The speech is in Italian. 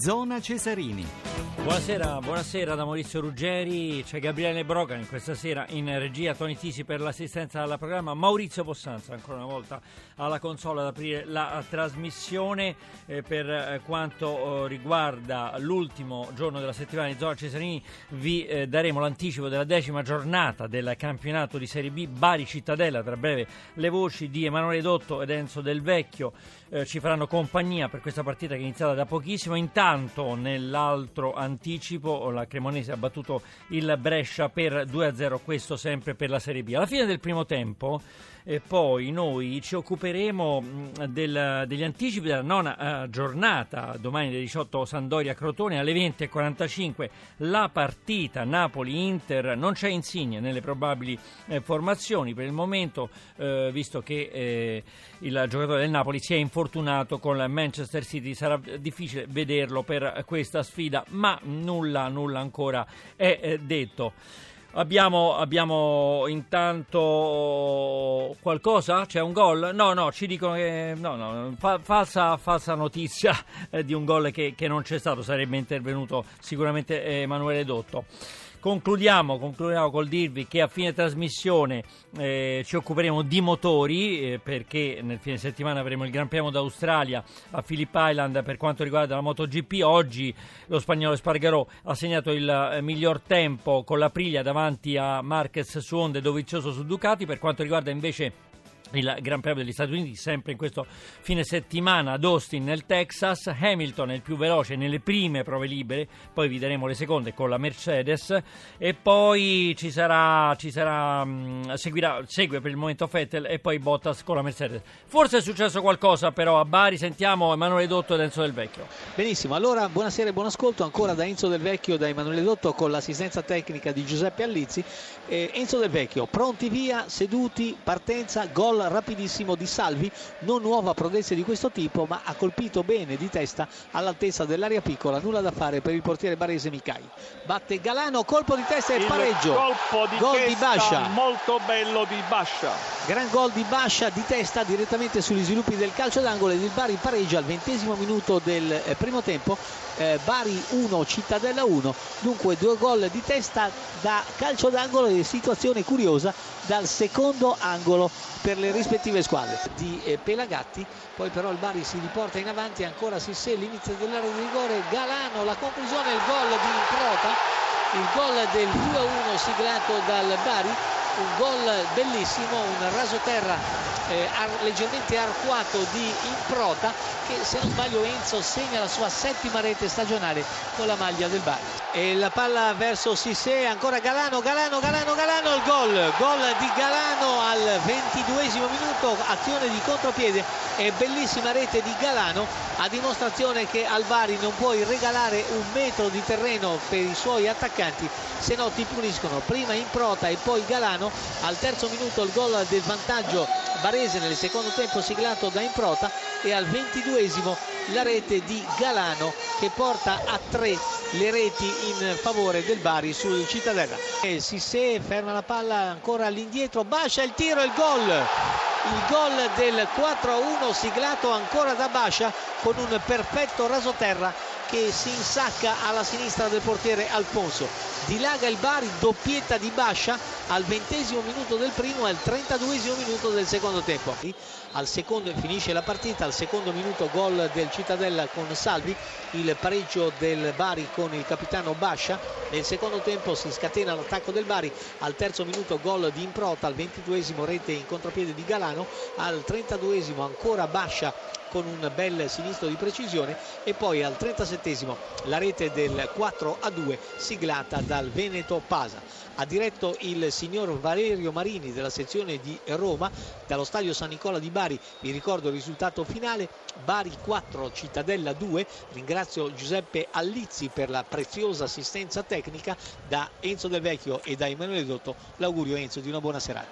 Zona Cesarini. Buonasera, buonasera da Maurizio Ruggeri, c'è Gabriele Brogan questa sera in regia, Toni Tisi per l'assistenza al programma, Maurizio Possanza ancora una volta alla console ad aprire la trasmissione eh, per eh, quanto eh, riguarda l'ultimo giorno della settimana di Zona Cesarini vi eh, daremo l'anticipo della decima giornata del campionato di Serie B Bari Cittadella, tra breve le voci di Emanuele Dotto ed Enzo Del Vecchio eh, ci faranno compagnia per questa partita che è iniziata da pochissimo, intanto nell'altro anticipo la Cremonese ha battuto il Brescia per 2-0, questo sempre per la Serie B. Alla fine del primo tempo e poi noi ci occuperemo del, degli anticipi della nona eh, giornata, domani alle 18 Sandoria-Crotone, alle 20.45 la partita Napoli-Inter, non c'è Insigne nelle probabili eh, formazioni per il momento, eh, visto che eh, il giocatore del Napoli si è infortunato con la Manchester City, sarà difficile vederlo per questa sfida, ma nulla, nulla ancora è eh, detto. Abbiamo, abbiamo, intanto qualcosa? C'è un gol? No, no, ci dicono che no, no, fa, falsa, falsa, notizia eh, di un gol che, che, non c'è stato, sarebbe intervenuto sicuramente Emanuele Dotto. Concludiamo, concludiamo col dirvi che a fine trasmissione eh, ci occuperemo di motori eh, perché nel fine settimana avremo il Gran Premio d'Australia a Phillip Island per quanto riguarda la MotoGP. Oggi lo spagnolo Spargarò ha segnato il eh, miglior tempo con la Priglia davanti a Marquez su Honda e Dovizioso su Ducati. Per quanto riguarda invece il Gran Premio degli Stati Uniti, sempre in questo fine settimana ad Austin nel Texas. Hamilton è il più veloce nelle prime prove libere, poi vi daremo le seconde con la Mercedes e poi ci sarà, ci sarà mh, seguirà, segue per il momento Vettel e poi Bottas con la Mercedes. Forse è successo qualcosa però a Bari, sentiamo Emanuele Dotto ed Enzo Del Vecchio. Benissimo, allora buonasera e buon ascolto ancora da Enzo Del Vecchio e da Emanuele Dotto con l'assistenza tecnica di Giuseppe Allizzi. Eh, Enzo Del Vecchio, pronti via, seduti, partenza, gol rapidissimo di Salvi, non nuova prodezia di questo tipo, ma ha colpito bene di testa all'altezza dell'area piccola, nulla da fare per il portiere barese Micai. Batte Galano, colpo di testa e pareggio. Colpo di gol testa di Bascia. molto bello di Bascia. Gran gol di Bascia di testa direttamente sugli sviluppi del calcio d'angolo ed il Bari pareggia al ventesimo minuto del eh, primo tempo. Eh, Bari 1, Cittadella 1, dunque due gol di testa da calcio d'angolo e situazione curiosa dal secondo angolo per le rispettive squadre di eh, Pelagatti. Poi però il Bari si riporta in avanti ancora Sissè l'inizio dell'area di rigore Galano la conclusione il gol di Prota il gol del 2-1 siglato dal Bari un gol bellissimo un rasoterra eh, ar- leggermente arcuato di Improta che se non sbaglio Enzo segna la sua settima rete stagionale con la maglia del Bari e la palla verso Sissè ancora Galano Galano Galano Galano il gol gol di Galano al ventiduesimo minuto azione di contropiede e bellissima rete di Galano a dimostrazione che al Bari non puoi regalare un metro di terreno per i suoi attaccanti se no ti puniscono prima Improta e poi Galano al terzo minuto il gol del vantaggio barese nel secondo tempo siglato da Improta e al ventiduesimo la rete di Galano che porta a tre le reti in favore del Bari sul Cittadella. E Sissé ferma la palla ancora all'indietro Bascia il tiro e il gol. Il gol del 4-1 siglato ancora da Bascia con un perfetto rasoterra che si insacca alla sinistra del portiere Alfonso. Dilaga il Bari, doppietta di Bascia al ventesimo minuto del primo e al trentaduesimo minuto del secondo tempo. Al secondo finisce la partita, al secondo minuto gol del Cittadella con Salvi, il pareggio del Bari con il capitano Bascia. Nel secondo tempo si scatena l'attacco del Bari, al terzo minuto gol di Improta, al ventiduesimo rete in contropiede di Galano, al trentaduesimo ancora Bascia con un bel sinistro di precisione e poi al 37esimo la rete del 4 a 2 siglata dal Veneto Pasa. Ha diretto il signor Valerio Marini della sezione di Roma dallo stadio San Nicola di Bari. Vi ricordo il risultato finale Bari 4 Cittadella 2. Ringrazio Giuseppe Allizzi per la preziosa assistenza tecnica da Enzo Del Vecchio e da Emanuele Dotto. L'augurio Enzo di una buona serata.